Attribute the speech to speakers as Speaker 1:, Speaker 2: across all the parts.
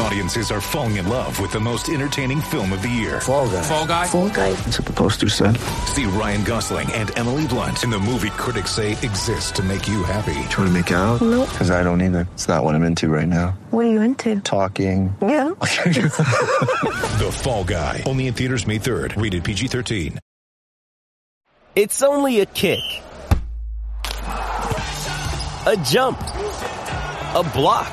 Speaker 1: Audiences are falling in love with the most entertaining film of the year.
Speaker 2: Fall guy.
Speaker 3: Fall guy.
Speaker 4: Fall guy.
Speaker 2: That's what the poster said.
Speaker 1: See Ryan Gosling and Emily Blunt in the movie critics say exists to make you happy.
Speaker 2: Trying to make it out?
Speaker 4: Nope.
Speaker 2: Because I don't either. It's not what I'm into right now.
Speaker 4: What are you into?
Speaker 2: Talking.
Speaker 4: Yeah.
Speaker 1: The Fall Guy. Only in theaters May 3rd. Rated PG-13.
Speaker 5: It's only a kick. A jump. A block.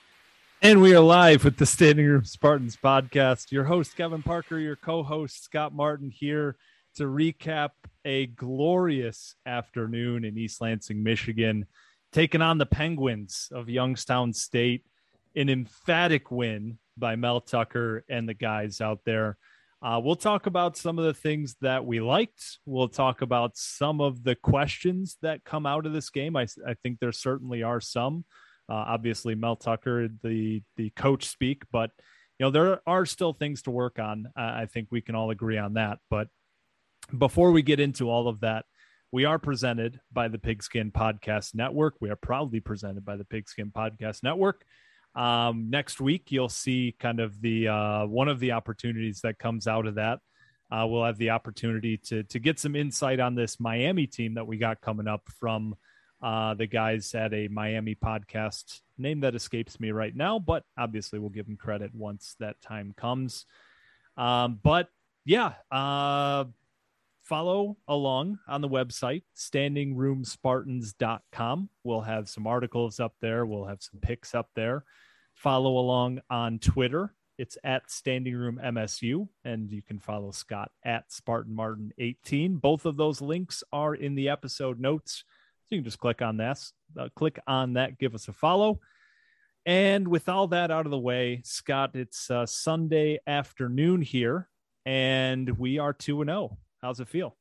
Speaker 6: And we are live with the Standing Room Spartans podcast. Your host, Kevin Parker, your co host, Scott Martin, here to recap a glorious afternoon in East Lansing, Michigan, taking on the Penguins of Youngstown State. An emphatic win by Mel Tucker and the guys out there. Uh, we'll talk about some of the things that we liked. We'll talk about some of the questions that come out of this game. I, I think there certainly are some. Uh, obviously, Mel Tucker, the the coach speak, but you know there are still things to work on. Uh, I think we can all agree on that. But before we get into all of that, we are presented by the Pigskin Podcast Network. We are proudly presented by the Pigskin Podcast Network. Um, next week, you'll see kind of the uh, one of the opportunities that comes out of that. Uh, we'll have the opportunity to to get some insight on this Miami team that we got coming up from uh, the guys at a Miami podcast name that escapes me right now, but obviously we'll give them credit once that time comes. Um, but yeah, uh, follow along on the website, standingroomspartans.com. We'll have some articles up there, we'll have some picks up there. Follow along on Twitter. It's at Standing Room MSU, and you can follow Scott at Spartan Martin 18. Both of those links are in the episode notes. You can just click on that, uh, click on that, give us a follow. And with all that out of the way, Scott, it's uh, Sunday afternoon here, and we are 2 0. How's it feel?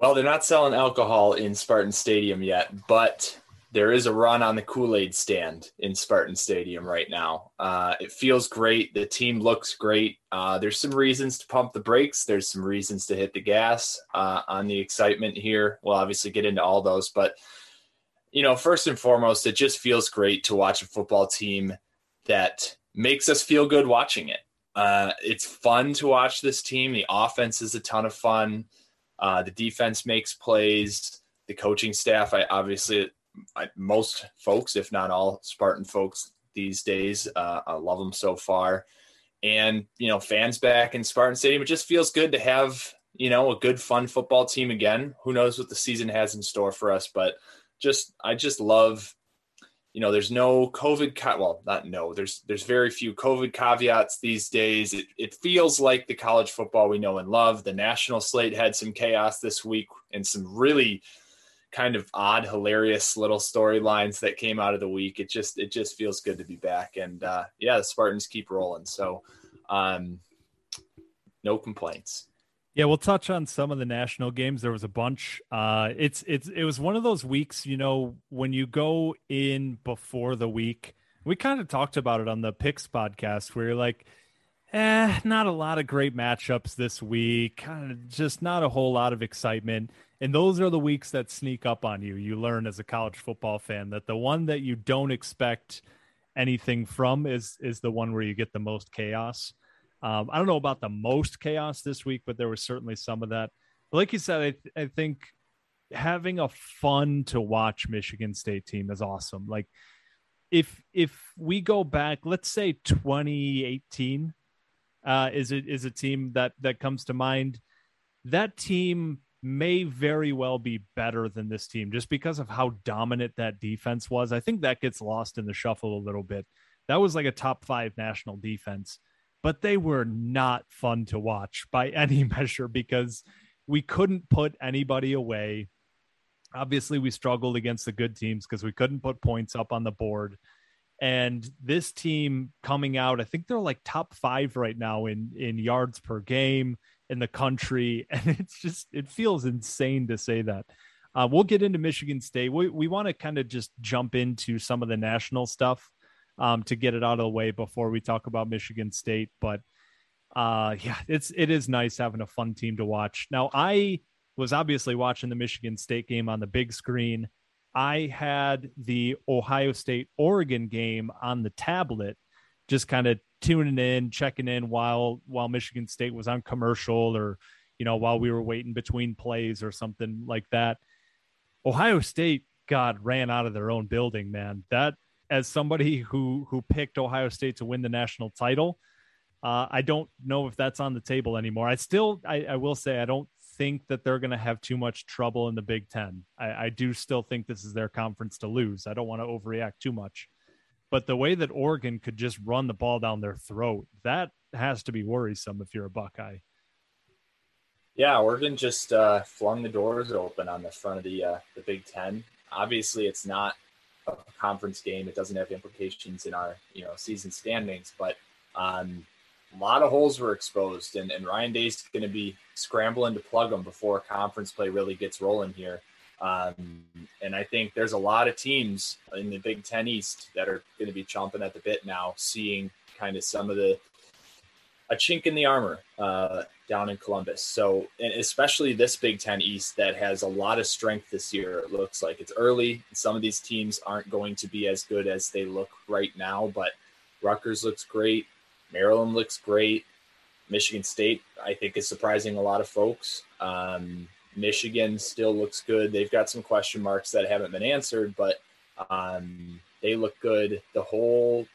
Speaker 7: Well, they're not selling alcohol in Spartan Stadium yet, but there is a run on the Kool Aid stand in Spartan Stadium right now. Uh, it feels great. The team looks great. Uh, there's some reasons to pump the brakes. There's some reasons to hit the gas uh, on the excitement here. We'll obviously get into all those, but you know, first and foremost, it just feels great to watch a football team that makes us feel good watching it. Uh, it's fun to watch this team. The offense is a ton of fun. Uh, the defense makes plays. The coaching staff, I obviously Most folks, if not all Spartan folks these days, uh, I love them so far. And you know, fans back in Spartan Stadium, it just feels good to have you know a good, fun football team again. Who knows what the season has in store for us, but just I just love. You know, there's no COVID. Well, not no. There's there's very few COVID caveats these days. It it feels like the college football we know and love. The national slate had some chaos this week and some really kind of odd, hilarious little storylines that came out of the week. It just it just feels good to be back, and uh, yeah, the Spartans keep rolling. So, um, no complaints.
Speaker 6: Yeah, we'll touch on some of the national games. There was a bunch. Uh, it's it's it was one of those weeks, you know, when you go in before the week. We kind of talked about it on the Picks podcast, where you're like, eh, not a lot of great matchups this week. Kind of just not a whole lot of excitement. And those are the weeks that sneak up on you. You learn as a college football fan that the one that you don't expect anything from is is the one where you get the most chaos. Um, I don't know about the most chaos this week, but there was certainly some of that. But like you said, I, th- I think having a fun to watch Michigan State team is awesome. Like if if we go back, let's say 2018 uh, is it is a team that that comes to mind. That team may very well be better than this team just because of how dominant that defense was. I think that gets lost in the shuffle a little bit. That was like a top five national defense. but they were not fun to watch by any measure because we couldn't put anybody away. Obviously, we struggled against the good teams because we couldn't put points up on the board. And this team coming out, I think they're like top five right now in in yards per game in the country, and it's just it feels insane to say that. Uh, we'll get into Michigan State. We we want to kind of just jump into some of the national stuff um, to get it out of the way before we talk about Michigan State. But uh, yeah, it's it is nice having a fun team to watch. Now I was obviously watching the Michigan State game on the big screen. I had the Ohio State Oregon game on the tablet, just kind of tuning in, checking in while while Michigan State was on commercial or you know while we were waiting between plays or something like that. Ohio State God ran out of their own building, man. That as somebody who who picked Ohio State to win the national title, uh, I don't know if that's on the table anymore. I still I, I will say I don't think that they're going to have too much trouble in the Big Ten. I, I do still think this is their conference to lose. I don't want to overreact too much. But the way that Oregon could just run the ball down their throat, that has to be worrisome if you're a Buckeye.
Speaker 7: Yeah, Oregon just uh, flung the doors open on the front of the uh, the Big Ten. Obviously, it's not a conference game; it doesn't have implications in our you know season standings. But um, a lot of holes were exposed, and, and Ryan Day's going to be scrambling to plug them before conference play really gets rolling here. Um, and I think there's a lot of teams in the Big Ten East that are going to be chomping at the bit now, seeing kind of some of the a chink in the armor uh, down in Columbus. So, and especially this Big Ten East that has a lot of strength this year. It looks like it's early. Some of these teams aren't going to be as good as they look right now, but Rutgers looks great. Maryland looks great. Michigan State, I think, is surprising a lot of folks. Um, Michigan still looks good. They've got some question marks that haven't been answered, but um, they look good. The whole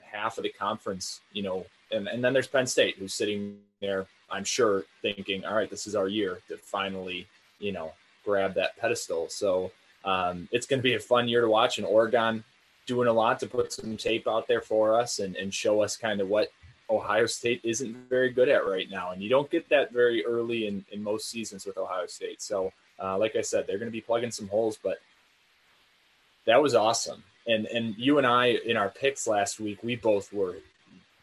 Speaker 7: half of the conference, you know, and, and then there's Penn State who's sitting there, I'm sure, thinking, all right, this is our year to finally, you know, grab that pedestal. So um, it's going to be a fun year to watch. And Oregon doing a lot to put some tape out there for us and, and show us kind of what Ohio State isn't very good at right now. And you don't get that very early in, in most seasons with Ohio State. So, uh, like I said, they're going to be plugging some holes, but that was awesome. And, and you and I, in our picks last week, we both were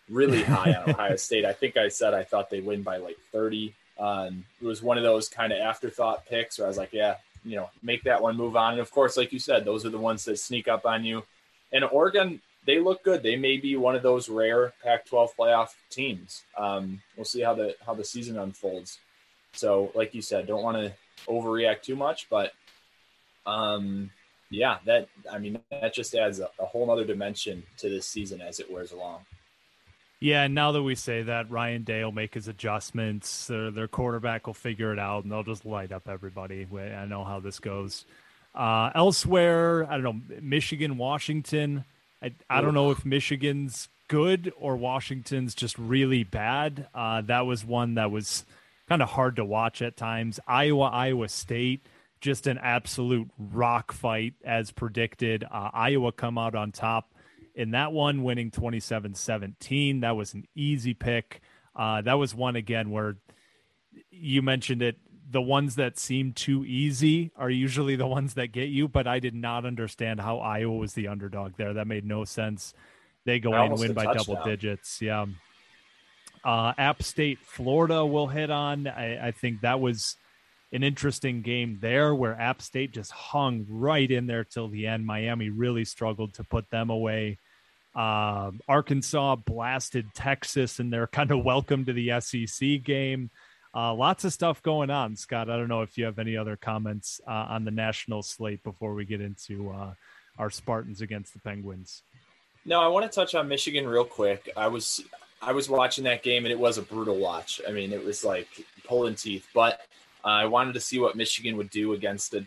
Speaker 7: really high on Ohio State. I think I said I thought they'd win by like 30. Um, it was one of those kind of afterthought picks where I was like, yeah, you know, make that one move on. And of course, like you said, those are the ones that sneak up on you. And Oregon, they look good. They may be one of those rare Pac-12 playoff teams. Um, we'll see how the how the season unfolds. So, like you said, don't want to overreact too much, but um, yeah, that I mean that just adds a, a whole other dimension to this season as it wears along.
Speaker 6: Yeah, and now that we say that, Ryan Day will make his adjustments. Their, their quarterback will figure it out, and they'll just light up everybody. I know how this goes. Uh, elsewhere, I don't know, Michigan, Washington. I, I don't know if Michigan's good or Washington's just really bad. Uh, that was one that was kind of hard to watch at times. Iowa, Iowa State, just an absolute rock fight as predicted. Uh, Iowa come out on top in that one, winning 27 17. That was an easy pick. Uh, that was one again where you mentioned it. The ones that seem too easy are usually the ones that get you, but I did not understand how Iowa was the underdog there. That made no sense. They go in and win by touchdown. double digits. Yeah. Uh, App State, Florida will hit on. I, I think that was an interesting game there where App State just hung right in there till the end. Miami really struggled to put them away. Uh, Arkansas blasted Texas and they're kind of welcome to the SEC game. Uh, lots of stuff going on, Scott. I don't know if you have any other comments uh, on the national slate before we get into uh, our Spartans against the Penguins.
Speaker 7: No, I want to touch on Michigan real quick. I was I was watching that game and it was a brutal watch. I mean, it was like pulling teeth, but uh, I wanted to see what Michigan would do against a,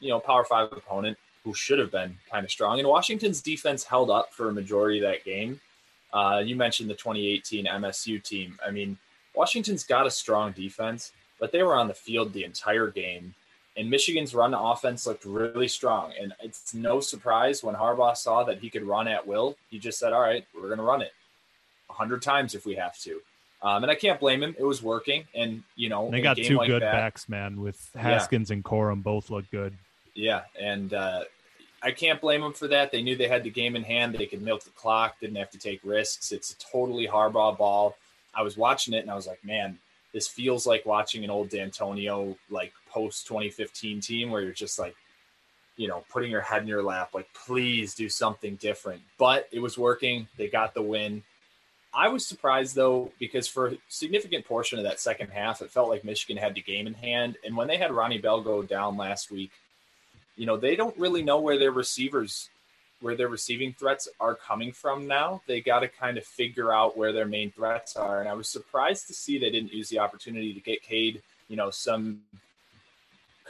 Speaker 7: you know, Power Five opponent who should have been kind of strong. And Washington's defense held up for a majority of that game. Uh, you mentioned the 2018 MSU team. I mean, Washington's got a strong defense, but they were on the field the entire game. And Michigan's run offense looked really strong. And it's no surprise when Harbaugh saw that he could run at will. He just said, All right, we're going to run it. hundred times if we have to. Um, and I can't blame him. It was working, and you know
Speaker 6: they got two like good that, backs, man. With Haskins yeah. and Corum both look good.
Speaker 7: Yeah, and uh, I can't blame them for that. They knew they had the game in hand. They could milk the clock, didn't have to take risks. It's a totally Harbaugh ball. I was watching it and I was like, man, this feels like watching an old Dantonio like post 2015 team where you're just like, you know, putting your head in your lap, like, please do something different. But it was working. They got the win. I was surprised though, because for a significant portion of that second half, it felt like Michigan had the game in hand. And when they had Ronnie Bell go down last week, you know, they don't really know where their receivers, where their receiving threats are coming from now. They got to kind of figure out where their main threats are. And I was surprised to see they didn't use the opportunity to get Cade, you know, some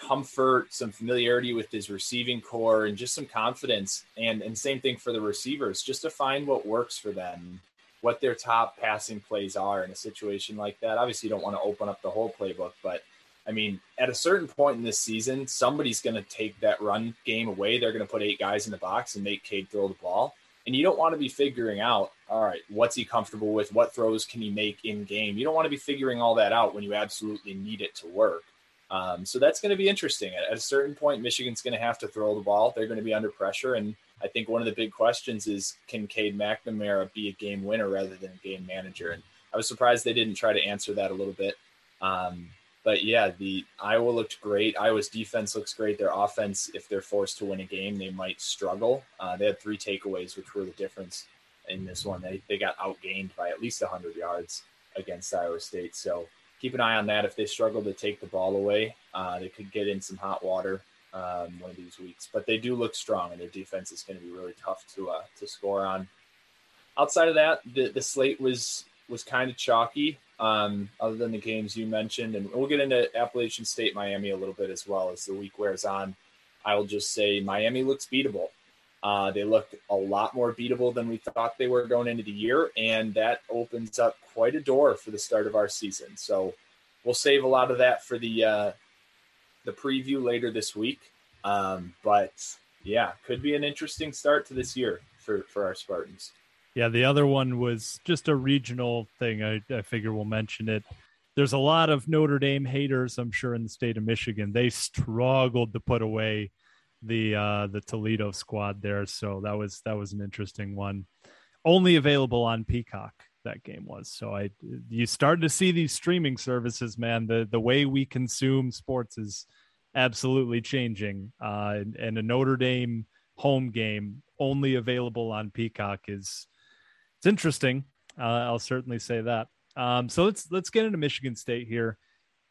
Speaker 7: comfort, some familiarity with his receiving core, and just some confidence. And and same thing for the receivers, just to find what works for them, what their top passing plays are in a situation like that. Obviously, you don't want to open up the whole playbook, but I mean, at a certain point in this season, somebody's going to take that run game away. They're going to put eight guys in the box and make Cade throw the ball. And you don't want to be figuring out, all right, what's he comfortable with? What throws can he make in game? You don't want to be figuring all that out when you absolutely need it to work. Um, so that's going to be interesting. At, at a certain point, Michigan's going to have to throw the ball. They're going to be under pressure. And I think one of the big questions is can Cade McNamara be a game winner rather than a game manager? And I was surprised they didn't try to answer that a little bit. Um, but yeah, the Iowa looked great. Iowa's defense looks great. Their offense, if they're forced to win a game, they might struggle. Uh, they had three takeaways, which were the difference in this one. They they got outgained by at least 100 yards against Iowa State. So keep an eye on that. If they struggle to take the ball away, uh, they could get in some hot water um, one of these weeks. But they do look strong, and their defense is going to be really tough to uh, to score on. Outside of that, the the slate was was kind of chalky um, other than the games you mentioned. And we'll get into Appalachian State, Miami a little bit as well as the week wears on. I will just say Miami looks beatable. Uh, they look a lot more beatable than we thought they were going into the year, and that opens up quite a door for the start of our season. So we'll save a lot of that for the uh, the preview later this week. Um, but yeah, could be an interesting start to this year for for our Spartans.
Speaker 6: Yeah, the other one was just a regional thing. I, I figure we'll mention it. There's a lot of Notre Dame haters, I'm sure, in the state of Michigan. They struggled to put away the uh, the Toledo squad there, so that was that was an interesting one. Only available on Peacock that game was. So I you started to see these streaming services, man. The the way we consume sports is absolutely changing. Uh, and, and a Notre Dame home game only available on Peacock is it's interesting. Uh, I'll certainly say that. Um, so let's let's get into Michigan State here.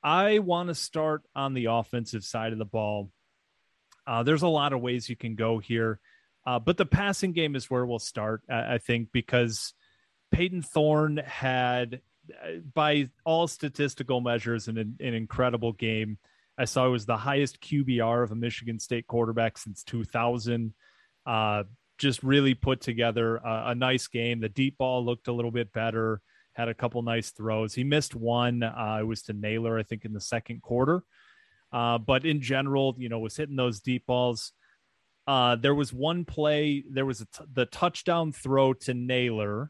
Speaker 6: I want to start on the offensive side of the ball. Uh, there's a lot of ways you can go here, uh, but the passing game is where we'll start. I think because Payton Thorne had, uh, by all statistical measures, an, an incredible game. I saw it was the highest QBR of a Michigan State quarterback since 2000. Uh, just really put together a, a, nice game. The deep ball looked a little bit better, had a couple nice throws. He missed one. Uh, it was to Nailor, I think, in the second quarter. Uh, but in general, you know, was hitting those deep balls. Uh, there was one play. There was the touchdown throw to Nailor.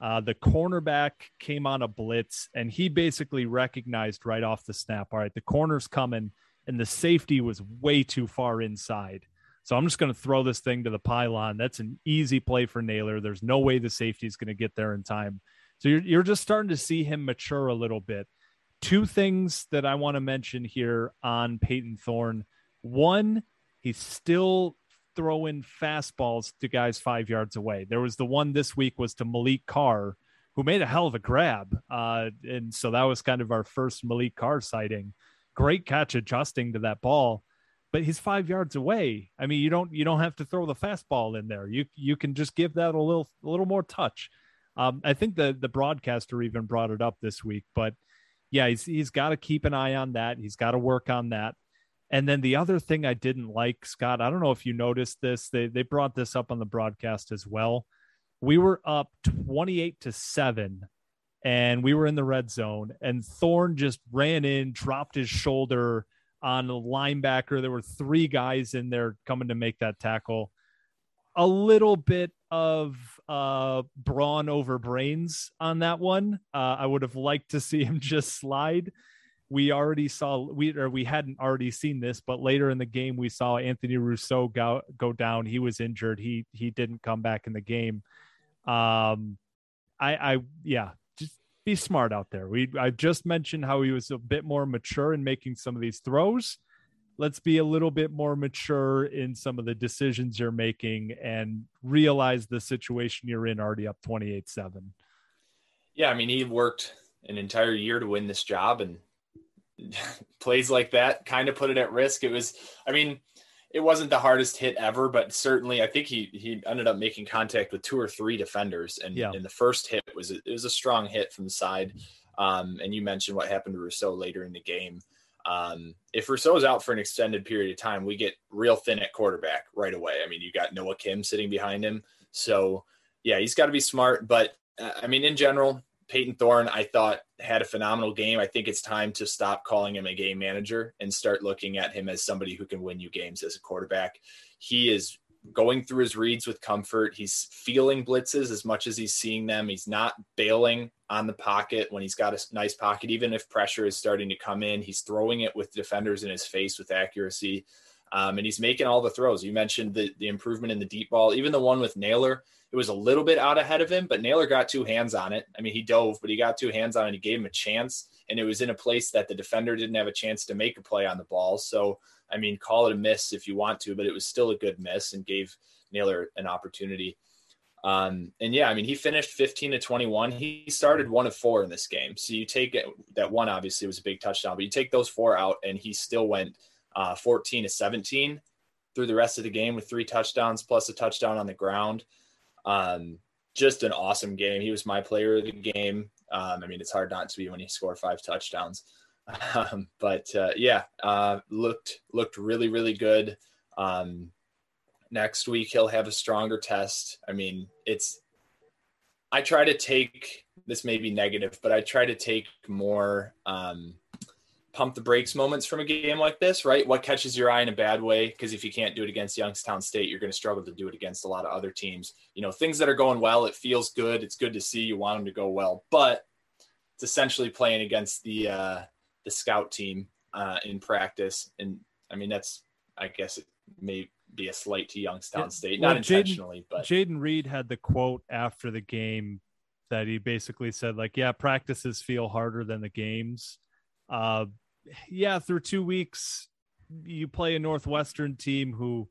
Speaker 6: Uh, the cornerback came on a blitz, and he basically recognized right off the snap. All right, the corner's coming, and the safety was way too far inside. So I'm just going to throw this thing to the pylon. That's an easy play for Nailor. There's no way the safety is going to get there in time. So you're, you're just starting to see him mature a little bit. Two things that I want to mention here on Payton Thorne. One, he's still throwing fastballs to guys five yards away. There was the one this week was to Maliq Carr, who made a hell of a grab. Uh, and so that was kind of our first Maliq Carr sighting. Great catch adjusting to that ball but he's five yards away. I mean, you don't you don't have to throw the fastball in there. You you can just give that a little a little more touch. Um, I think the the broadcaster even brought it up this week, but yeah, he's he's got to keep an eye on that. He's got to work on that. And then the other thing I didn't like, Scott, I don't know if you noticed this. They they brought this up on the broadcast as well. We were up 28 to 7 and we were in the red zone and Thorne just ran in, dropped his shoulder on linebacker. There were three guys in there coming to make that tackle. a little bit of uh, brawn over brains on that one. Uh, I would have liked to see him just slide. We already saw we or we hadn't already seen this, but later in the game we saw Anthony Russo go go down. He was injured. He he didn't come back in the game. Um, I I yeah, be smart out there. We I just mentioned how he was a bit more mature in making some of these throws. Let's be a little bit more mature in some of the decisions you're making and realize the situation you're in already up 28 7
Speaker 7: yeah i mean he worked an entire year to win this job and plays like that kind of put it at risk. It was i mean it wasn't the hardest hit ever but certainly i think he he ended up making contact with two or three defenders and
Speaker 6: yeah.
Speaker 7: in the first hit was it was a strong hit from the side um, and you mentioned what happened to russo later in the game um, if Russo is out for an extended period of time, we get real thin at quarterback right away. I mean, you got Noah Kim sitting behind him. So, yeah, he's got to be smart. But, uh, I mean, in general, Payton Thorne, I thought, had a phenomenal game. I think it's time to stop calling him a game manager and start looking at him as somebody who can win you games as a quarterback. He is going through his reads with comfort. He's feeling blitzes as much as he's seeing them. He's not bailing on the pocket when he's got a nice pocket, even if pressure is starting to come in. He's throwing it with defenders in his face with accuracy. Um, and he's making all the throws. You mentioned the, the improvement in the deep ball, even the one with Nailor. It was a little bit out ahead of him, but Nailor got two hands on it. I mean, he dove, but he got two hands on it. He gave him a chance, and it was in a place that the defender didn't have a chance to make a play on the ball. So I mean, call it a miss if you want to, but it was still a good miss and gave Nailor an opportunity. Um, and yeah, I mean, he finished 15 to 21. He started one of four in this game. So you take it, that one obviously was a big touchdown, but you take those four out and he still went uh, 14 to 17 through the rest of the game with three touchdowns plus a touchdown on the ground. Um, just an awesome game. He was my player of the game. Um, I mean, it's hard not to be when he scored five touchdowns. Um, but uh, yeah, uh, looked looked really really good. Um, next week he'll have a stronger test. I mean, it's I try to take this may be negative, but I try to take more um, pump the brakes moments from a game like this, right? What catches your eye in a bad way? Because if you can't do it against Youngstown State, you're going to struggle to do it against a lot of other teams. You know, things that are going well, it feels good. It's good to see. You want them to go well, but it's essentially playing against the uh, the scout team uh, in practice. And I mean, that's, I guess it may be a slight to Youngstown State, well, not intentionally,
Speaker 6: Jayden,
Speaker 7: but
Speaker 6: Jayden Reed had the quote after the game that he basically said, like, yeah, practices feel harder than the games. Uh, yeah, through two weeks, you play a Northwestern team who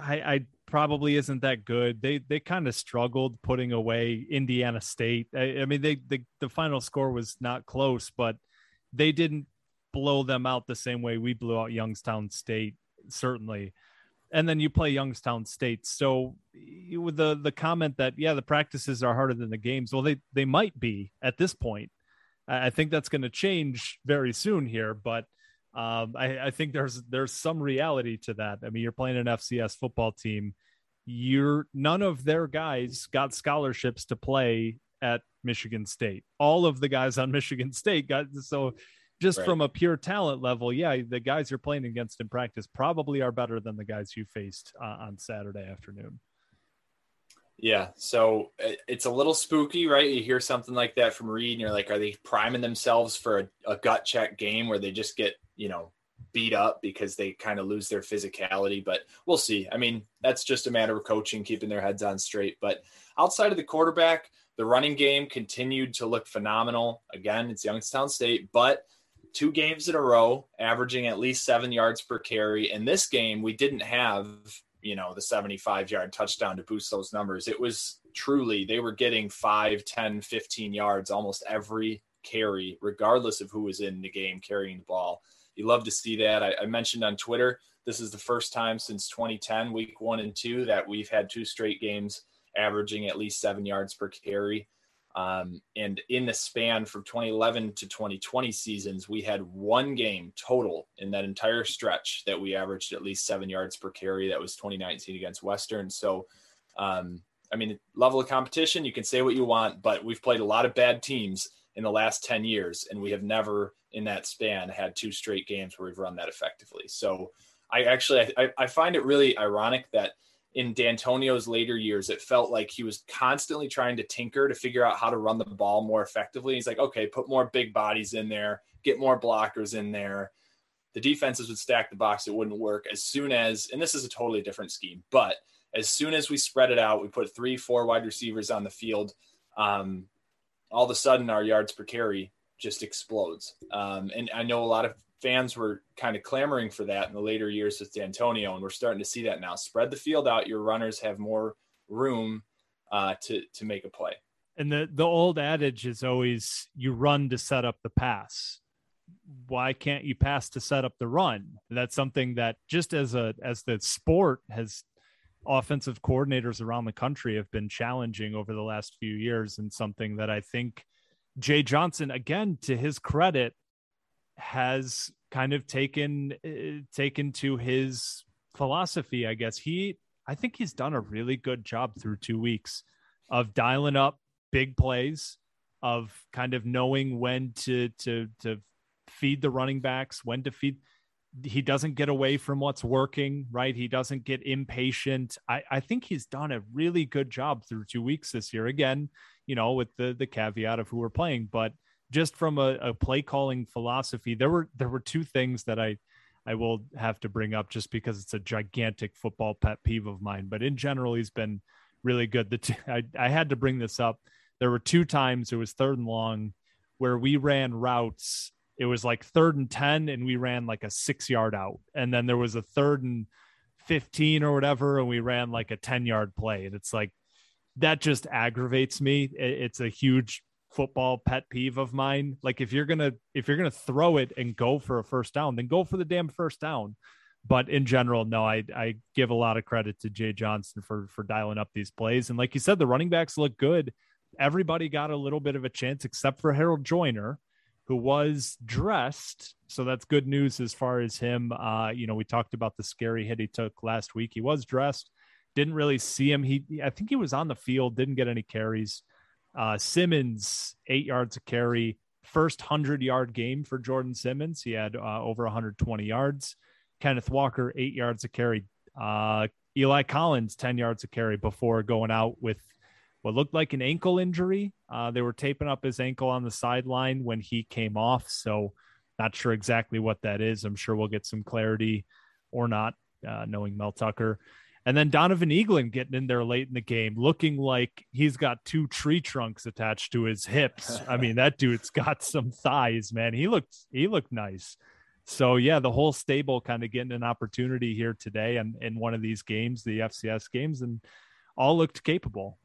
Speaker 6: I, I probably isn't that good. They they kind of struggled putting away Indiana State. I, I mean, they the, the final score was not close, but they didn't blow them out the same way we blew out Youngstown State, certainly. And then you play Youngstown State. So with the the comment that yeah, the practices are harder than the games. Well, they they might be at this point. I think that's going to change very soon here, but um, I, I think there's there's some reality to that. I mean, you're playing an FCS football team. You're none of their guys got scholarships to play at Michigan State. All of the guys on Michigan State got so just right. from a pure talent level, yeah, the guys you're playing against in practice probably are better than the guys you faced uh, on Saturday afternoon.
Speaker 7: Yeah, so uh, it's a little spooky, right? You hear something like that from Reed, and you're like, are they priming themselves for a, a gut check game where they just get, you know, beat up because they kind of lose their physicality? But we'll see. I mean, that's just a matter of coaching, keeping their heads on straight. But outside of the quarterback, the running game continued to look phenomenal. Again, it's Youngstown State, but two games in a row, averaging at least seven yards per carry. In this game, we didn't have, you know, the 75 yard touchdown to boost those numbers. It was truly, they were getting 5, 10, 15 yards almost every carry, regardless of who was in the game carrying the ball. You love to see that. I, I mentioned on Twitter, this is the first time since 2010, week one and two, that we've had two straight games averaging at least seven yards per carry. Um, and in the span from 2011 to 2020 seasons, we had one game total in that entire stretch that we averaged at least seven yards per carry. That was 2019 against Western. So, um, I mean, level of competition, you can say what you want, but we've played a lot of bad teams in the last 10 years, and we have never in that span had two straight games where we've run that effectively. So, I actually I, I find it really ironic that in Dantonio's later years, it felt like he was constantly trying to tinker to figure out how to run the ball more effectively. He's like, okay, put more big bodies in there, get more blockers in there. The defenses would stack the box. It wouldn't work as soon as, and this is a totally different scheme, but as soon as we spread it out, we put three, four wide receivers on the field. Um, all of a sudden, our yards per carry just explodes. Um, and I know a lot of fans were kind of clamoring for that in the later years with Dantonio, and we're starting to see that now. Spread the field out; your runners have more room uh, to to make a play.
Speaker 6: And the the old adage is always you run to set up the pass. Why can't you pass to set up the run? That's something that just as a as the sport has offensive coordinators around the country have been challenging over the last few years and something that I think Jay Johnson again to his credit has kind of taken uh, taken to his philosophy i guess. He i think he's done a really good job through two weeks of dialing up big plays of kind of knowing when to to to feed the running backs when to feed. He doesn't get away from what's working right? He doesn't get impatient. I i think he's done a really good job through two weeks this year. Again you know with the the caveat of who we're playing but just from a, a play calling philosophy, there were there were two things that I I will have to bring up just because it's a gigantic football pet peeve of mine. But in general, he's been really good. The t- I, I had to bring this up. There were two times it was third and long where we ran routes. It was like third and 10, and we ran like a six yard out. And then there was a third and 15 or whatever, and we ran like a 10 yard play. And it's like, that just aggravates me. It's a huge football pet peeve of mine. Like if you're gonna if you're gonna throw it and go for a first down, then go for the damn first down. But in general, no, I I give a lot of credit to Jay Johnson for for dialing up these plays. And like you said, the running backs look good. Everybody got a little bit of a chance except for Harold Joiner, who was dressed. So that's good news as far as him. Uh, you know, we talked about the scary hit he took last week. He was dressed. Didn't really see him. He I think he was on the field, didn't get any carries. Uh, Simmons, eight yards a carry, first 100 yard game for Jordan Simmons. He had uh, over 120 yards. Kenneth Walker, eight yards a carry. Uh, Eli Collins, 10 yards a carry before going out with what looked like an ankle injury. Uh, they were taping up his ankle on the sideline when he came off. So, not sure exactly what that is. I'm sure we'll get some clarity or not, uh, knowing Mel Tucker. And then Donovan Eaglin getting in there late in the game, looking like he's got two tree trunks attached to his hips. I mean, that dude's got some thighs, man. He looked he looked nice. So yeah, the whole stable kind of getting an opportunity here today and in one of these games, the FCS games, and all looked capable.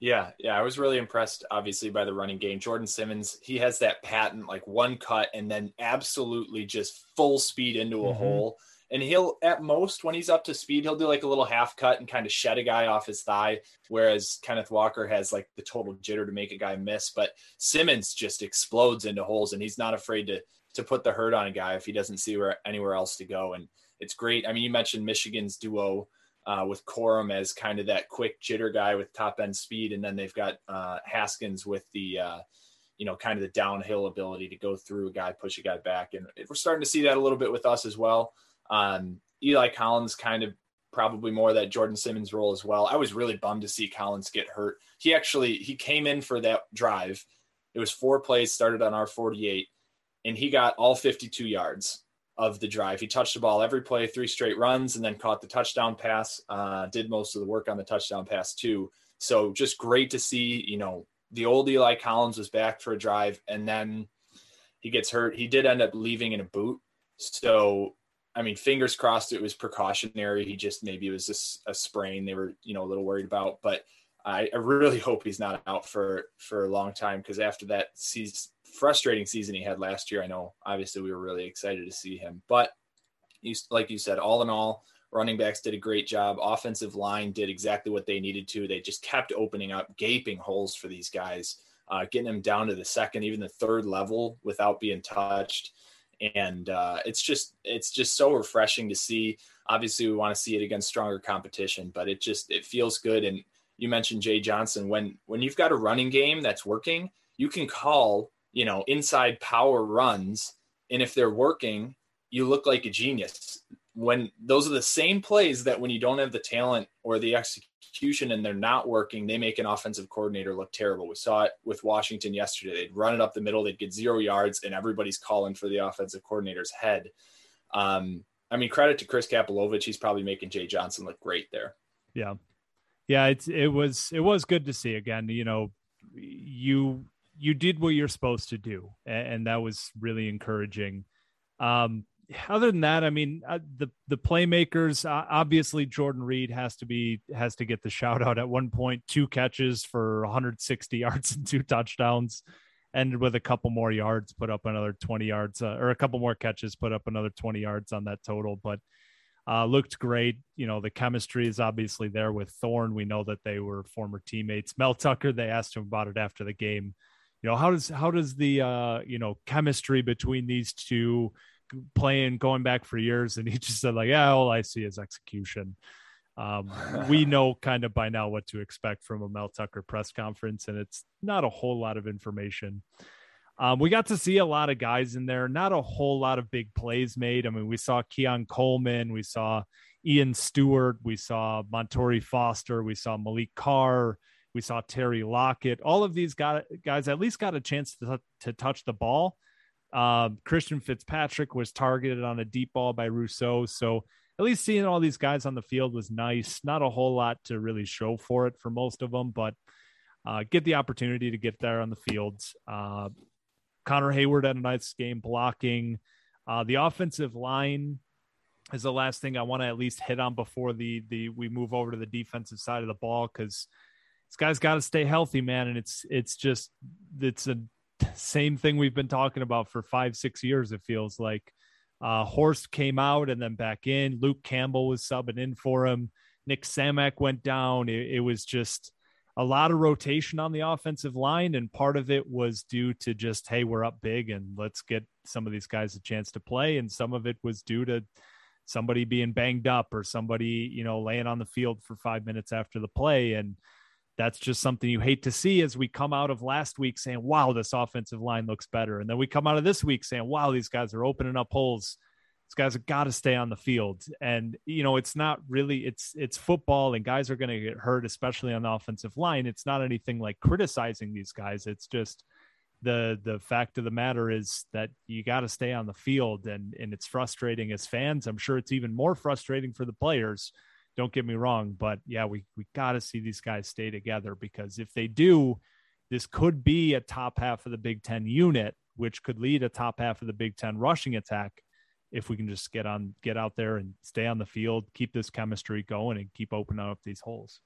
Speaker 7: Yeah, yeah, I was really impressed, obviously, by the running game. Jordan Simmons, he has that patent, like one cut and then absolutely just full speed into a mm-hmm. hole and he'll at most when he's up to speed he'll do like a little half cut and kind of shed a guy off his thigh whereas kenneth walker has like the total jitter to make a guy miss. But simmons just explodes into holes and he's not afraid to to put the hurt on a guy if he doesn't see where anywhere else to go. And it's great. I mean you mentioned michigan's duo uh, with Corum as kind of that quick jitter guy with top end speed, and then they've got uh, Haskins with the uh, you know kind of the downhill ability to go through a guy, push a guy back, and we're starting to see that a little bit with us as well. Um, Eli Collins kind of probably more that Jordan Simmons role as well. I was really bummed to see Collins get hurt. He actually he came in for that drive. It was four plays started on our 48 and he got all 52 yards of the drive. He touched the ball every play, three straight runs and then caught the touchdown pass. Uh, did most of the work on the touchdown pass too. So just great to see, you know, the old Eli Collins was back for a drive and then he gets hurt. He did end up leaving in a boot. So I mean, fingers crossed it was precautionary. He just maybe it was just a sprain they were, you know, a little worried about. But I, I really hope he's not out for for a long time because after that season, frustrating season he had last year, I know obviously we were really excited to see him. But you, like you said, all in all, running backs did a great job. Offensive line did exactly what they needed to. They just kept opening up gaping holes for these guys, uh, getting them down to the second, even the third level without being touched and uh, it's just it's just so refreshing to see. Obviously, we want to see it against stronger competition, but it just it feels good. And you mentioned Jay Johnson when when you've got a running game that's working, you can call you know inside power runs, and if they're working, you look like a genius. when those are the same plays that when you don't have the talent or the execution and they're not working, they make an offensive coordinator look terrible. We saw it with Washington yesterday. They'd run it up the middle, they'd get zero yards, and everybody's calling for the offensive coordinator's head. Um, I mean, credit to Chris Kapilovic. He's probably making Jay Johnson look great there.
Speaker 6: Yeah. Yeah, it's it was it was good to see again. You know, you you did what you're supposed to do, and, and that was really encouraging. Um, other than that, I mean, uh, the the playmakers uh, obviously Jordan Reed has to be has to get the shout out at one point. Two catches for 160 yards and two touchdowns, ended with a couple more yards, put up another 20 yards, uh, or a couple more catches, put up another 20 yards on that total. But uh, looked great. You know, the chemistry is obviously there with Thorne. We know that they were former teammates. Mel Tucker, they asked him about it after the game. You know, how does how does the uh, you know chemistry between these two playing going back for years and he just said like yeah all i see is execution. Um, we know kind of by now what to expect from a mel tucker press conference and it's not a whole lot of information. Um, we got to see a lot of guys in there not a whole lot of big plays made. I mean we saw keon coleman we saw ian stewart we saw Montorie foster we saw Maliq carr we saw terry lockett. All of these got, guys at least got a chance to, to touch the ball um, Christian Fitzpatrick was targeted on a deep ball by Russo. So at least seeing all these guys on the field was nice. Not a whole lot to really show for it for most of them, but uh, get the opportunity to get there on the fields. Uh, Connor Heyward had a nice game blocking. Uh, the offensive line is the last thing I want to at least hit on before the the we move over to the defensive side of the ball because this guy's got to stay healthy, man. And it's it's just it's a same thing we've been talking about for five, six years. It feels like uh, Horst came out and then back in. Luke Campbell was subbing in for him. Nick Samac went down. It, it was just a lot of rotation on the offensive line, and part of it was due to just hey, we're up big and let's get some of these guys a chance to play, and some of it was due to somebody being banged up or somebody you know laying on the field for five minutes after the play and that's just something you hate to see as we come out of last week saying, wow, this offensive line looks better. And then we come out of this week saying, wow, these guys are opening up holes. These guys have got to stay on the field. And, you know, it's not really, it's, it's football and guys are going to get hurt, especially on the offensive line. It's not anything like criticizing these guys. It's just the, the fact of the matter is that you got to stay on the field and, and it's frustrating as fans. I'm sure it's even more frustrating for the players don't get me wrong, but yeah, we we got to see these guys stay together because if they do, this could be a top half of the Big Ten unit, which could lead a top half of the Big Ten rushing attack. If we can just get on, get out there and stay on the field, keep this chemistry going, and keep opening up these holes.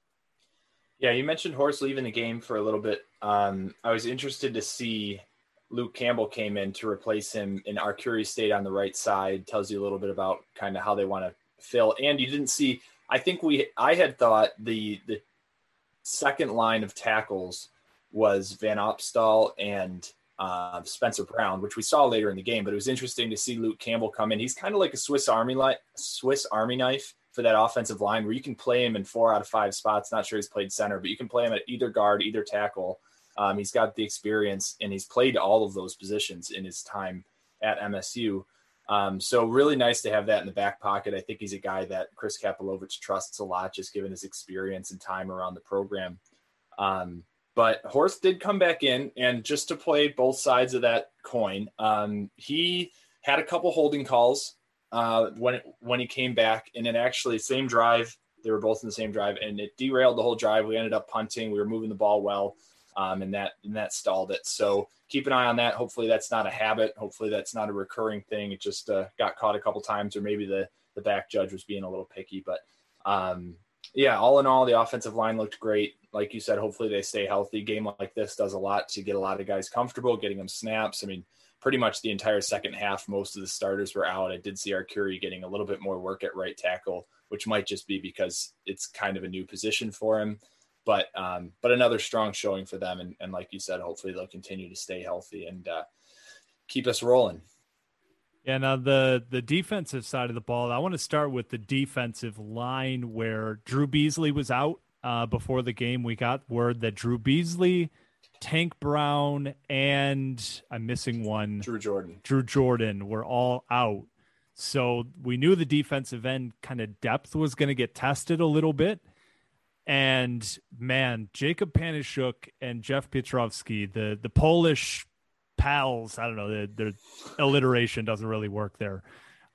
Speaker 7: Yeah, you mentioned Horst leaving the game for a little bit. Um, I was interested to see Luke Campbell came in to replace him, and Arcuri stayed on the right side. Tells you a little bit about kind of how they want to fill. And you didn't see I think we I had thought the the second line of tackles was Van Opstal and uh, Spencer Brown, which we saw later in the game. But it was interesting to see Luke Campbell come in. He's kind of like a Swiss Army li- Swiss Army knife for that offensive line, where you can play him in four out of five spots. Not sure he's played center, but you can play him at either guard, either tackle. Um, he's got the experience, and he's played all of those positions in his time at MSU. Um, so really nice to have that in the back pocket. I think he's a guy that Chris Kapilovic trusts a lot, just given his experience and time around the program. Um, but Horst did come back in, and just to play both sides of that coin, um, he had a couple holding calls uh, when it, when he came back, and then actually same drive. They were both in the same drive, and it derailed the whole drive. We ended up punting. We were moving the ball well, um, and that and that stalled it. So keep an eye on that. Hopefully that's not a habit. Hopefully that's not a recurring thing. It just uh, got caught a couple times, or maybe the the back judge was being a little picky. But um, yeah, all in all, the offensive line looked great. Like you said, hopefully they stay healthy. Game like this does a lot to get a lot of guys comfortable, getting them snaps. I mean, pretty much the entire second half, most of the starters were out. I did see Arcuri getting a little bit more work at right tackle, which might just be because it's kind of a new position for him but um, but another strong showing for them. And, and like you said, hopefully they'll continue to stay healthy and uh, keep us rolling.
Speaker 6: Yeah, now the the defensive side of the ball, I want to start with the defensive line where Drew Beasley was out uh, before the game. We got word that Drew Beasley, Tank Brown, and I'm missing one.
Speaker 7: Drew Jordan.
Speaker 6: Drew Jordan were all out. So we knew the defensive end kind of depth was going to get tested a little bit. And man, Jacob Panasiuk and Jeff Pietrowski, the the Polish pals, I don't know, their, their alliteration doesn't really work there.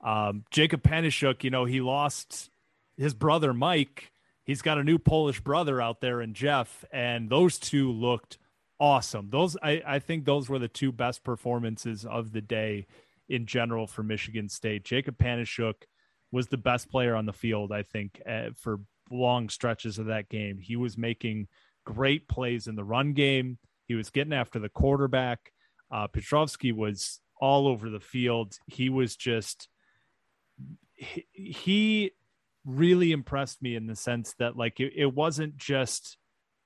Speaker 6: Um, Jacob Panasiuk, you know, he lost his brother Mike. He's got a new Polish brother out there in Jeff, and those two looked awesome. Those I, I think those were the two best performances of the day in general for Michigan State. Jacob Panasiuk was the best player on the field, I think, uh, for long stretches of that game. He was making great plays in the run game. He was getting after the quarterback. Uh, Pietrowski was all over the field. He was just he, really impressed me in the sense that like it, it wasn't just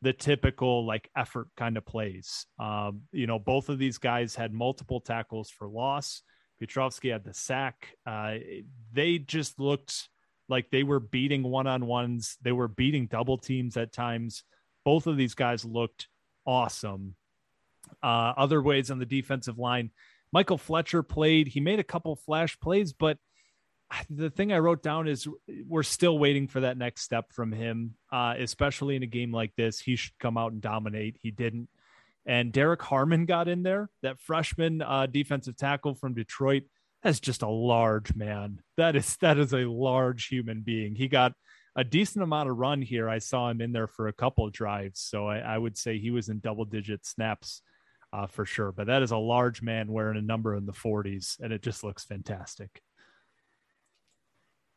Speaker 6: the typical like effort kind of plays. Um, you know, both of these guys had multiple tackles for loss. Pietrowski had the sack. Uh, they just looked like they were beating one on ones. They were beating double teams at times. Both of these guys looked awesome. Uh, other ways on the defensive line, Michael Fletcher played. He made a couple flash plays, but the thing I wrote down is we're still waiting for that next step from him, uh, especially in a game like this. He should come out and dominate. He didn't. And Derrick Harmon got in there, that freshman uh, defensive tackle from Detroit. That's just a large man. That is that is a large human being. He got a decent amount of run here. I saw him in there for a couple drives, so I, I would say he was in double digit snaps uh, for sure. But that is a large man wearing a number in the 40s, and it just looks fantastic.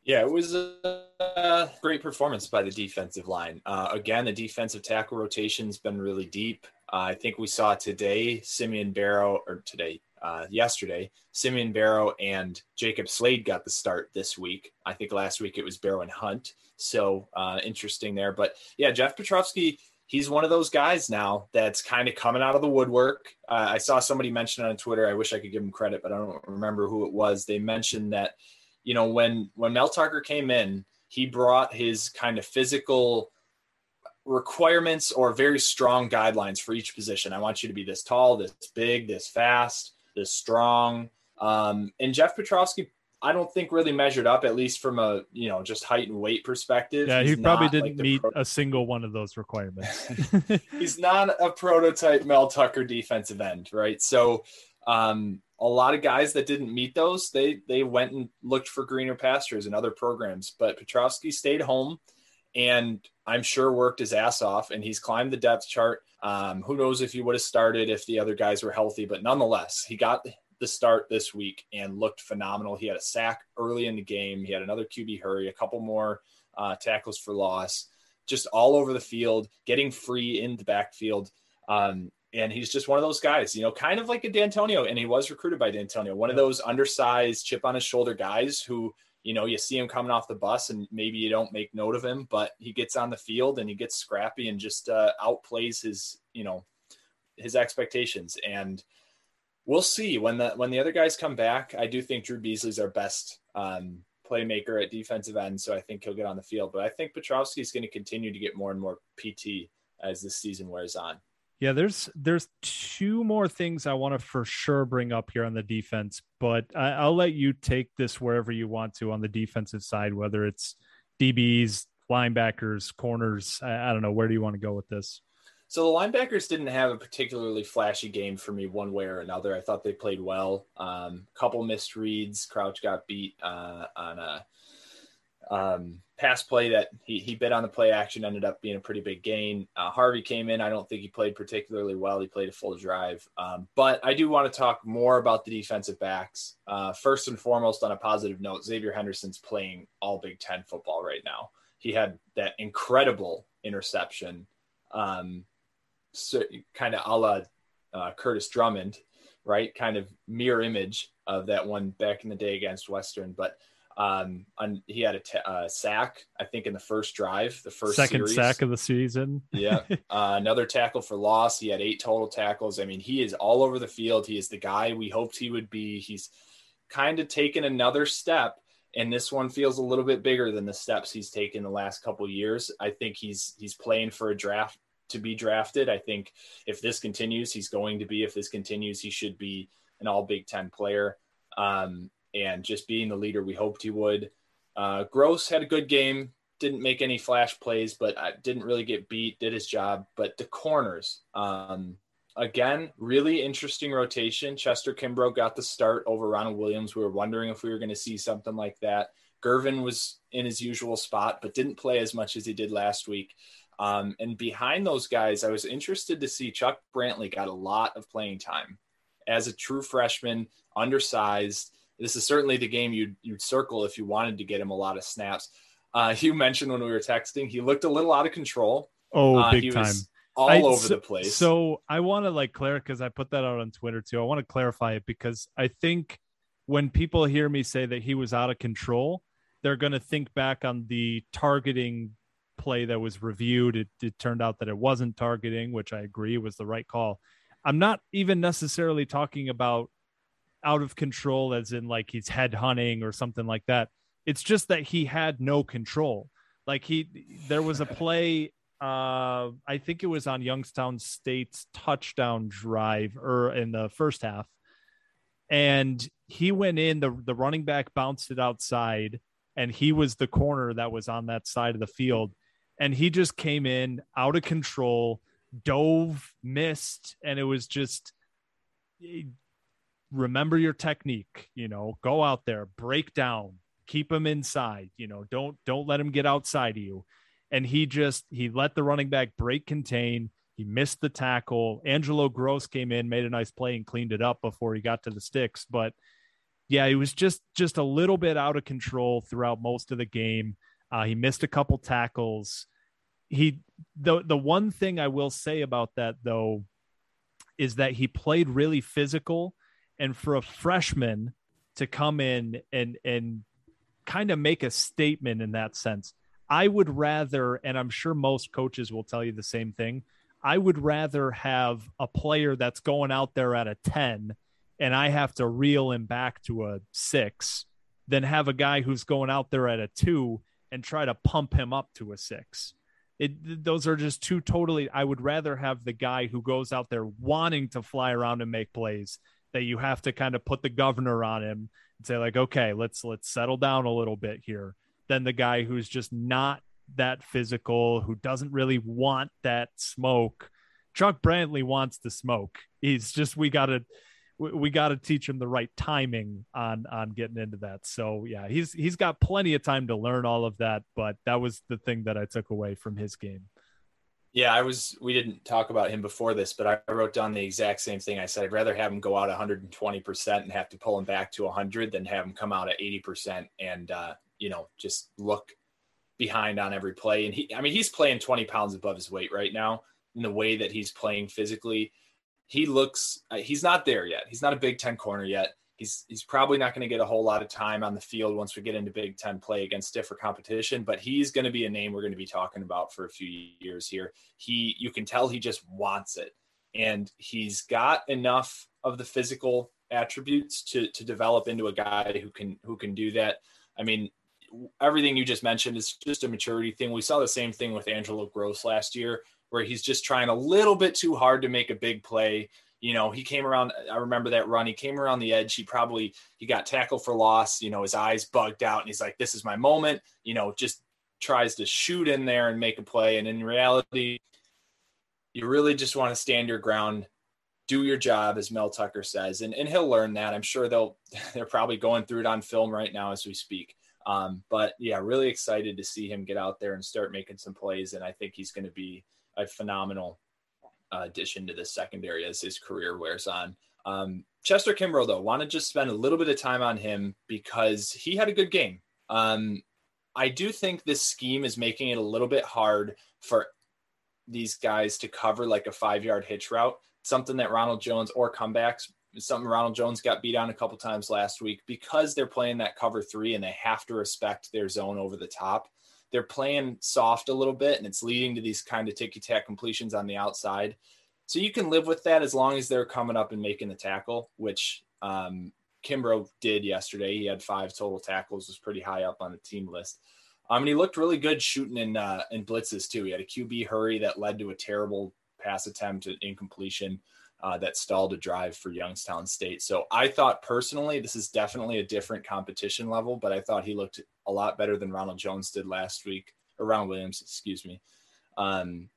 Speaker 7: Yeah, it was a great performance by the defensive line. Uh, again, the defensive tackle rotation's been really deep. Uh, I think we saw today Simeon Barrow, or today, uh, yesterday, Simeon Barrow and Jacob Slade got the start this week. I think last week it was Barrow and Hunt. So uh, interesting there. But yeah, Jeff Pietrowski, he's one of those guys now that's kind of coming out of the woodwork. Uh, I saw somebody mention on Twitter. I wish I could give him credit, but I don't remember who it was. They mentioned that you know, when when Mel Tucker came in, he brought his kind of physical requirements or very strong guidelines for each position. I want you to be this tall, this big, this fast, this strong. Um, and Jeff Pietrowski, I don't think really measured up, at least from a you know just height and weight perspective.
Speaker 6: Yeah, he probably didn't like meet pro- a single one of those requirements.
Speaker 7: He's not a prototype Mel Tucker defensive end, right? So um, a lot of guys that didn't meet those, they they went and looked for greener pastures and other programs. But Pietrowski stayed home, and I'm sure worked his ass off, and he's climbed the depth chart. Um, who knows if he would have started if the other guys were healthy, but nonetheless, he got the start this week and looked phenomenal. He had a sack early in the game. He had another QB hurry, a couple more uh, tackles for loss, just all over the field, getting free in the backfield. Um, and he's just one of those guys, you know, kind of like a Dantonio, and he was recruited by Dantonio, one of those undersized, chip on his shoulder guys who, you know, you see him coming off the bus, and maybe you don't make note of him, but he gets on the field and he gets scrappy and just uh, outplays his, you know, his expectations. And we'll see when the when the other guys come back. I do think Drew Beasley's our best um, playmaker at defensive end, so I think he'll get on the field. But I think Pietrowski is going to continue to get more and more PT as this season wears on.
Speaker 6: Yeah, there's there's two more things I want to for sure bring up here on the defense, but I, will let you take this wherever you want to on the defensive side, whether it's DBs, linebackers, corners. I, I don't know. Where do you want to go with this?
Speaker 7: So the linebackers didn't have a particularly flashy game for me one way or another. I thought they played well. Um, couple missed reads. Crouch got beat uh, on a um, pass play that he, he bit on the play action ended up being a pretty big gain. Uh, Harvey came in. I don't think he played particularly well. He played a full drive. Um, but I do want to talk more about the defensive backs. Uh, first and foremost, on a positive note, Xavier Henderson's playing all Big Ten football right now. He had that incredible interception, um, so kind of a la uh, Kurtis Drummond, right? Kind of mirror image of that one back in the day against Western. But um, on, he had a t- uh, sack, I think, in the first drive, the first
Speaker 6: second
Speaker 7: series.
Speaker 6: sack of the season.
Speaker 7: yeah, uh, another tackle for loss. He had eight total tackles. I mean, he is all over the field. He is the guy we hoped he would be. He's kind of taken another step, and this one feels a little bit bigger than the steps he's taken the last couple years. I think he's he's playing for a draft to be drafted. I think if this continues, he's going to be. If this continues, he should be an All Big Ten player. Um, and just being the leader we hoped he would. Uh, Grose had a good game, didn't make any flash plays, but didn't really get beat, did his job. But the corners, um, again, really interesting rotation. Chester Kimbrough got the start over Ronald Williams. We were wondering if we were going to see something like that. Gervin was in his usual spot, but didn't play as much as he did last week. Um, and behind those guys, I was interested to see Chuck Brantley got a lot of playing time as a true freshman, undersized. This is certainly the game you'd, you'd circle if you wanted to get him a lot of snaps. Uh, you mentioned when we were texting, he looked a little out of control.
Speaker 6: Oh,
Speaker 7: Uh,
Speaker 6: big
Speaker 7: he
Speaker 6: time.
Speaker 7: was all
Speaker 6: I-
Speaker 7: over
Speaker 6: so-
Speaker 7: the place.
Speaker 6: So I want to like clarify because I put that out on Twitter too. I want to clarify it because I think when people hear me say that he was out of control, they're going to think back on the targeting play that was reviewed. It, it turned out that it wasn't targeting, which I agree was the right call. I'm not even necessarily talking about out of control as in like he's head hunting or something like that. It's just that he had no control. Like he, there was a play uh I think it was on Youngstown State's touchdown drive or in the first half. And he went in, the the running back bounced it outside, and he was the corner that was on that side of the field. And he just came in out of control, dove, missed, and it was just remember your technique, you know, go out there, break down, keep him inside, you know, don't don't let him get outside of you and he just he let the running back break contain. He missed the tackle. Angelo Grose came in, made a nice play, and cleaned it up before he got to the sticks. But yeah, he was just just a little bit out of control throughout most of the game. Uh, he missed a couple tackles. He the the one thing I will say about that though is that he played really physical, and for a freshman to come in and and kind of make a statement in that sense I would rather, and I'm sure most coaches will tell you the same thing. I would rather have a player that's going out there at a 10 and I have to reel him back to a six than have a guy who's going out there at a two and try to pump him up to a six. It, those are just two totally. I would rather have the guy who goes out there wanting to fly around and make plays that you have to kind of put the governor on him and say like, okay, let's let's settle down a little bit here than the guy who's just not that physical, who doesn't really want that smoke. Chuck Brantley wants the smoke. He's just we gotta we, we gotta teach him the right timing on on getting into that. So yeah, he's he's got plenty of time to learn all of that, but that was the thing that I took away from his game.
Speaker 7: Yeah, I was. We didn't talk about him before this, but I wrote down the exact same thing. I said I'd rather have him go out 120 percent and have to pull him back to 100 than have him come out at 80 percent and uh, you know just look behind on every play. And he, I mean, he's playing 20 pounds above his weight right now in the way that he's playing physically. He looks. Uh, he's not there yet. He's not a Big Ten corner yet. He's he's probably not going to get a whole lot of time on the field once we get into Big Ten play against stiffer competition. But he's going to be a name we're going to be talking about for a few years here. He you can tell he just wants it, and he's got enough of the physical attributes to to develop into a guy who can who can do that. I mean, everything you just mentioned is just a maturity thing. We saw the same thing with Angelo Grose last year, where he's just trying a little bit too hard to make a big play you know he came around i remember that run he came around the edge he probably he got tackled for loss you know his eyes bugged out and he's like this is my moment you know just tries to shoot in there and make a play. And in reality you really just want to stand your ground do your job as mel tucker says and, and he'll learn that. I'm sure they'll they're probably going through it on film right now as we speak. Um, but yeah really excited to see him get out there and start making some plays and i think he's going to be a phenomenal addition to the secondary as his career wears on. Um, Chester Kimbrough, though, want to just spend a little bit of time on him because he had a good game. Um, I do think this scheme is making it a little bit hard for these guys to cover like a five yard hitch route, something that Ronald Jones or comebacks, something Ronald Jones got beat on a couple times last week because they're playing that cover three and they have to respect their zone over the top they're playing soft a little bit and it's leading to these kind of ticky tack completions on the outside. So you can live with that as long as they're coming up and making the tackle, which um, Kimbrough did yesterday. He had five total tackles, was pretty high up on the team list. Um, and he looked really good shooting in uh, in blitzes too. He had a QB hurry that led to a terrible pass attempt at incompletion. uh, that stalled a drive for Youngstown State. So I thought personally, this is definitely a different competition level, but I thought he looked a lot better than Ronald Jones did last week, or Ronald Williams, excuse me. Um,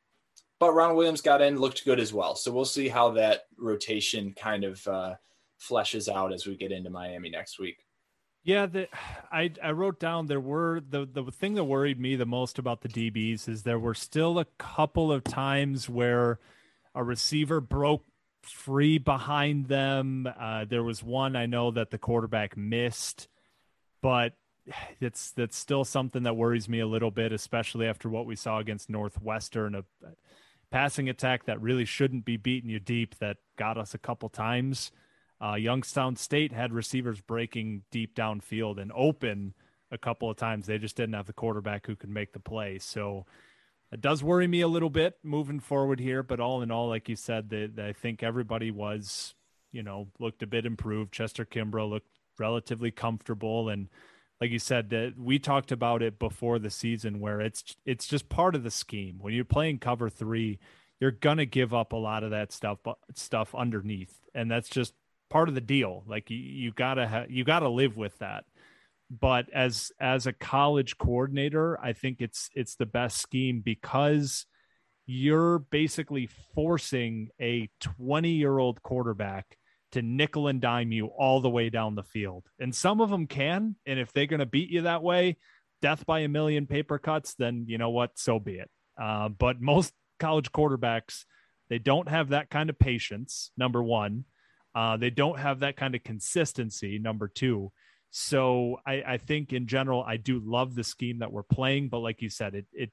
Speaker 7: but Ronald Williams got in, looked good as well. So we'll see how that rotation kind of uh, fleshes out as we get into Miami next week.
Speaker 6: Yeah, the, I I wrote down there were the the thing that worried me the most about the DBs is there were still a couple of times where a receiver broke free behind them. Uh, there was one I know that the quarterback missed, but it's that's still something that worries me a little bit, especially after what we saw against Northwestern, a passing attack that really shouldn't be beating you deep that got us a couple times. Uh, Youngstown State had receivers breaking deep downfield and open a couple of times. They just didn't have the quarterback who could make the play. So it does worry me a little bit moving forward here. But all in all, like you said, that I think everybody was, you know, looked a bit improved. Chester Kimbrough looked relatively comfortable and like you said that we talked about it before the season where it's it's just part of the scheme when you're playing cover 3 you're going to give up a lot of that stuff but stuff underneath and that's just part of the deal. Like you, you gotta ha- you gotta live with that. But as as a college coordinator, I think it's it's the best scheme because you're basically forcing a 20 year old quarterback to nickel and dime you all the way down the field. And some of them can. And if they're going to beat you that way, death by a million paper cuts, then you know what? So be it. Uh, but most college quarterbacks, they don't have that kind of patience, number one. Uh, they don't have that kind of consistency, number two. So I, I think in general, I do love the scheme that we're playing, but like you said, it it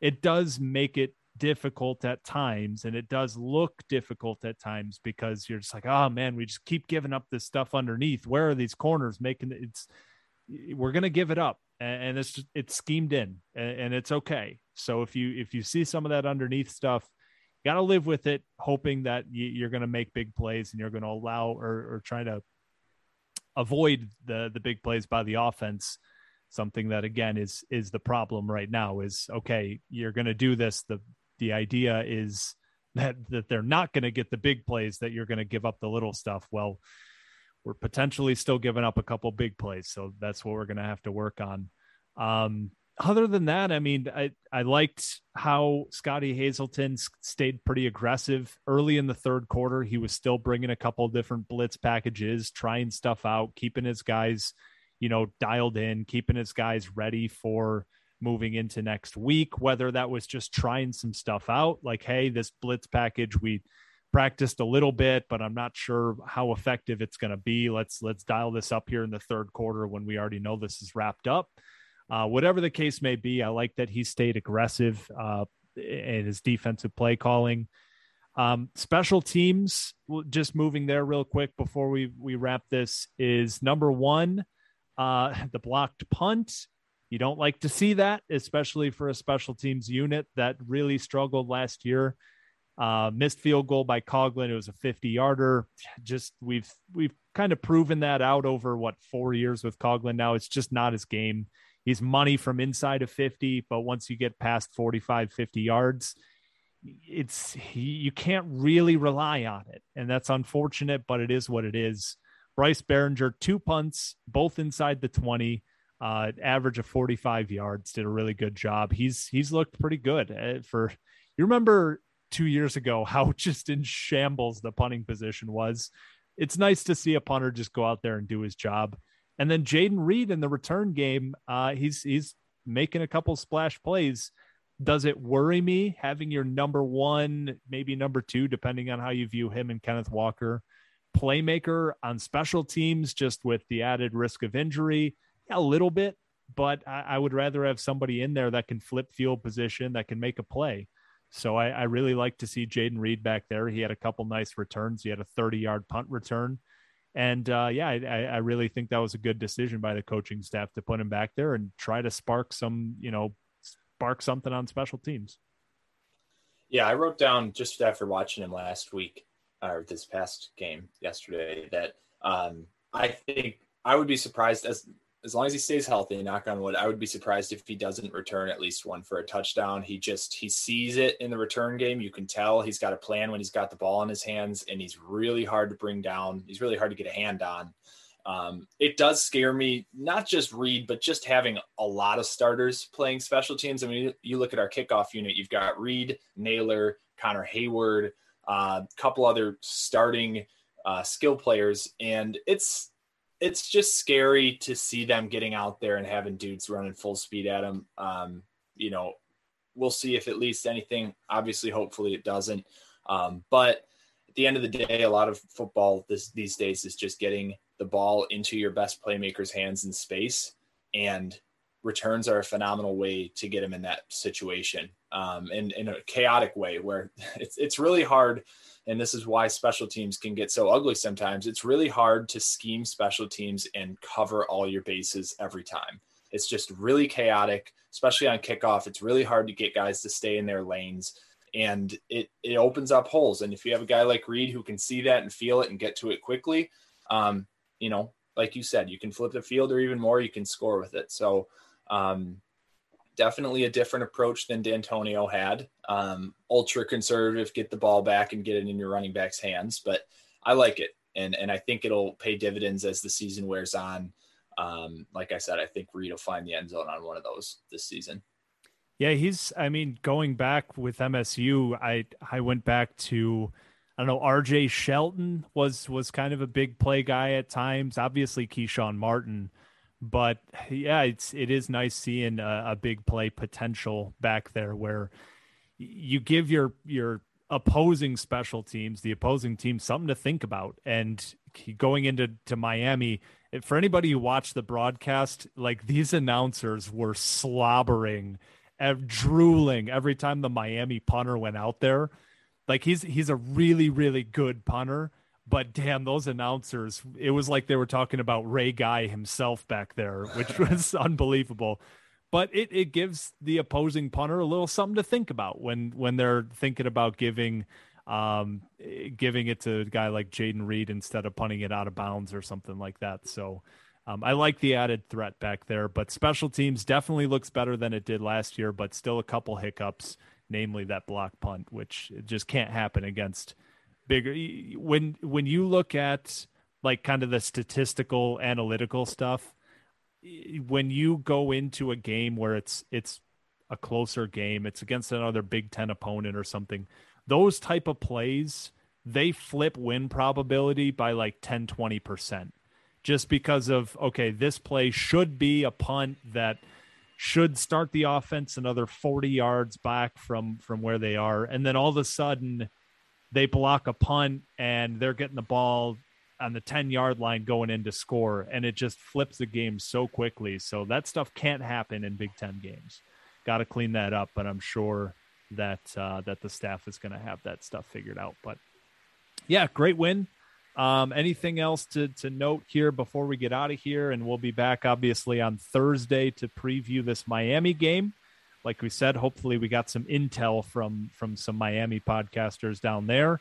Speaker 6: it does make it difficult at times and it does look difficult at times because you're just like oh man we just keep giving up this stuff underneath where are these corners making it's we're gonna give it up and it's just, it's schemed in and it's okay so if you if you see some of that underneath stuff got to live with it, hoping that you're going to make big plays and you're going to allow or, or try to avoid the the big plays by the offense. Something that again is is the problem right now. Is okay, you're going to do this. the The idea is that that they're not going to get the big plays. That you're going to give up the little stuff. Well, we're potentially still giving up a couple big plays, so that's what we're going to have to work on. Um, other than that, I mean, I, I liked how scottie Hazelton stayed pretty aggressive early in the third quarter. He was still bringing a couple different blitz packages, trying stuff out, keeping his guys, you know, dialed in, keeping his guys ready for moving into next week. Whether that was just trying some stuff out, like, hey, this blitz package we practiced a little bit, but I'm not sure how effective it's going to be. Let's let's dial this up here in the third quarter when we already know this is wrapped up uh, whatever the case may be, I like that he stayed aggressive uh, in his defensive play calling. Um, special teams, just moving there real quick before we we wrap this is number one, uh, the blocked punt. You don't like to see that, especially for a special teams unit that really struggled last year. Uh, missed field goal by Coghlin. It was a 50 yarder. Just we've we've kind of proven that out over what four years with Coghlin Now it's just not his game. He's money from inside of 50, but once you get past 45, 50 yards, it's you can't really rely on it. And that's unfortunate, but it is what it is. Bryce Baringer, two punts, both inside the 20, uh, average of 45 yards, did a really good job. He's he's looked pretty good uh, for you remember two years ago how just in shambles the punting position was. It's nice to see a punter just go out there and do his job. And then Jayden Reed in the return game, uh, he's he's making a couple splash plays. Does it worry me having your number one, maybe number two, depending on how you view him and Kenneth Walker, playmaker on special teams, just with the added risk of injury? A little bit, but I, I would rather have somebody in there that can flip field position, that can make a play. So I, I really like to see Jayden Reed back there. He had a couple nice returns. He had a 30 yard punt return. And uh, yeah, I, I really think that was a good decision by the coaching staff to put him back there and try to spark some, you know, spark something on special teams.
Speaker 7: Yeah, I wrote down just after watching him last week or this past game yesterday that um, I think I would be surprised as as long as he stays healthy, knock on wood, I would be surprised if he doesn't return at least one for a touchdown. He just he sees it in the return game. You can tell he's got a plan when he's got the ball in his hands, and he's really hard to bring down. He's really hard to get a hand on. Um, it does scare me, not just Reed, but just having a lot of starters playing special teams. I mean, you look at our kickoff unit, you've got Reed, Nailor, Connor Heyward, a uh, couple other starting uh, skill players, and it's it's just scary to see them getting out there and having dudes running full speed at them. Um, you know, we'll see if at least anything. Obviously, hopefully, it doesn't. Um, but at the end of the day, a lot of football this, these days is just getting the ball into your best playmakers' hands in space, and returns are a phenomenal way to get them in that situation. Um, and in a chaotic way where it's it's really hard and this is why special teams can get so ugly sometimes. It's really hard to scheme special teams and cover all your bases every time. It's just really chaotic, especially on kickoff. It's really hard to get guys to stay in their lanes and it it opens up holes. And if you have a guy like Reed who can see that and feel it and get to it quickly, um, you know, like you said, you can flip the field or even more, you can score with it. So um, definitely a different approach than Dantonio had. Um, ultra conservative, get the ball back and get it in your running back's hands. But I like it, and and I think it'll pay dividends as the season wears on. Um, like I said, I think Reed will find the end zone on one of those this season.
Speaker 6: Yeah, he's. I mean, going back with MSU, I I went back to. I don't know. R.J. Shelton was was kind of a big play guy at times. Obviously, Keshawn Martin but yeah, it's it is nice seeing a, a, big play potential back there where you give your your opposing special teams, the opposing team, something to think about. And going into to Miami, eh, for anybody who watched the broadcast, like these announcers were slobbering, and drooling every time the Miami punter went out there. Like he's he's a really really good punter but damn those announcers it was like they were talking about ray guy himself back there which was unbelievable. But it, it gives the opposing punter a little something to think about when when they're thinking about giving um giving it to a guy like Jayden Reed instead of punting it out of bounds or something like that. So um, I like the added threat back there, but special teams definitely looks better than it did last year, but still a couple hiccups, namely that block punt, which just can't happen against bigger. When when you look at like kind of the statistical analytical stuff when you go into a game where it's it's a closer game it's against another big 10 opponent or something those type of plays they flip win probability by like 10 20% just because of okay this play should be a punt that should start the offense another 40 yards back from from where they are. And then all of a sudden they block a punt and they're getting the ball on the 10 yard line going in to score. And it just flips the game so quickly. So that stuff can't happen in big 10 games. Got to clean that up but i'm sure that uh, that the staff is going to have that stuff figured out. But yeah great win. Um, anything else to, to note here before we get out of here? And we'll be back obviously on thursday to preview this miami game like we said, hopefully we got some intel from from some Miami podcasters down there.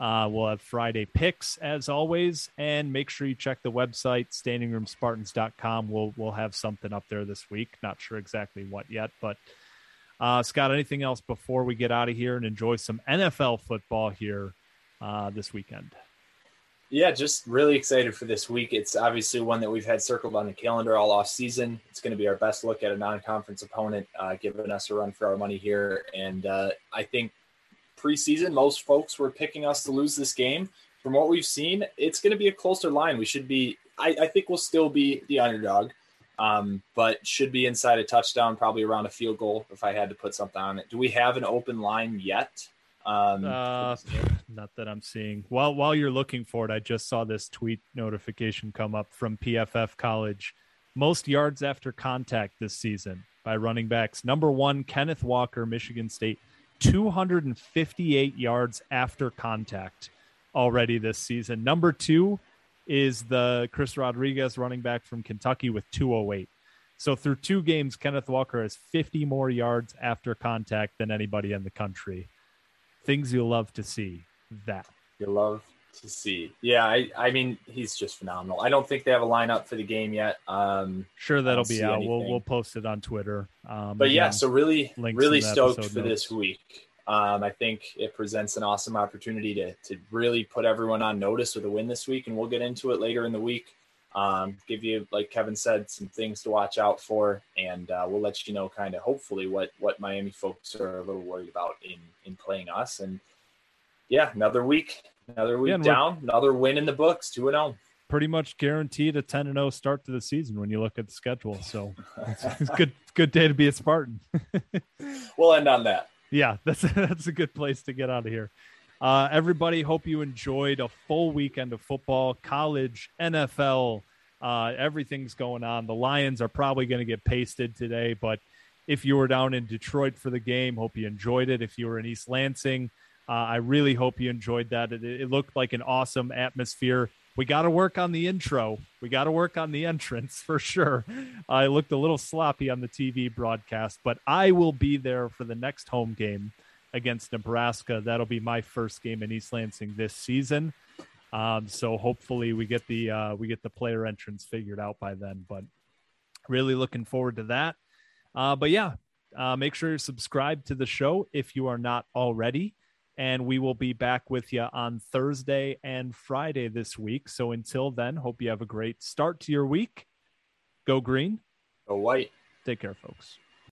Speaker 6: Uh, we'll have Friday picks as always, and make sure you check the website standingroomspartans.com. We'll we'll have something up there this week. Not sure exactly what yet, but uh, Scott, anything else before we get out of here and enjoy some NFL football here uh, this weekend?
Speaker 7: Yeah, just really excited for this week. It's obviously one that we've had circled on the calendar all off season. It's going to be our best look at a non-conference opponent, uh, giving us a run for our money here. And uh, I think preseason, most folks were picking us to lose this game. From what we've seen, it's going to be a closer line. We should be. I, I think we'll still be the underdog, um, but should be inside a touchdown, probably around a field goal. If I had to put something on it, do we have an open line yet?
Speaker 6: Um, uh, not that I'm seeing. While while you're looking for it, I just saw this tweet notification come up from PFF College. Most yards after contact this season by running backs. Number one, Kenneth Walker, Michigan State, 258 yards after contact already this season. Number two is the Chris Rodriguez running back from Kentucky with 208. So through two games, Kenneth Walker has 50 more yards after contact than anybody in the country things you'll love to see. That
Speaker 7: you love to see. Yeah, I, I mean, he's just phenomenal. I don't think they have a lineup for the game yet. Um,
Speaker 6: Sure, that'll be out. We'll we'll post it on Twitter. Um,
Speaker 7: but yeah, so really, really stoked for this week. Um, I think it presents an awesome opportunity to to really put everyone on notice with a win this week, and we'll get into it later in the week. Um, give you, like Kevin said, some things to watch out for, and uh, we'll let you know kind of hopefully what what Miami folks are a little worried about in in playing us. And yeah, another week, another week
Speaker 6: Yeah,
Speaker 7: down, another win in the books, two and oh. zero.
Speaker 6: pretty much guaranteed a 10 and 0 start to the season when you look at the schedule. So it's, it's good good day to be a Spartan.
Speaker 7: We'll end on that.
Speaker 6: yeah, that's that's a good place to get out of here. Uh, everybody, hope you enjoyed a full weekend of football, college, NFL. Uh, everything's going on. The Lions are probably going to get pasted today, but if you were down in Detroit for the game, hope you enjoyed it. If you were in East Lansing, uh, I really hope you enjoyed that. It, it looked like an awesome atmosphere. We got to work on the intro. We got to work on the entrance for sure. It looked a little sloppy on the TV broadcast, but I will be there for the next home game against Nebraska. That'll be my first game in East Lansing this season. Um, so hopefully we get the uh, we get the player entrance figured out by then. But really looking forward to that. Uh, but yeah, uh, make sure you're subscribed to the show if you are not already. And we will be back with you on Thursday and Friday this week. So until then, hope you have a great start to your week. Go green.
Speaker 7: Go white.
Speaker 6: Take care, folks.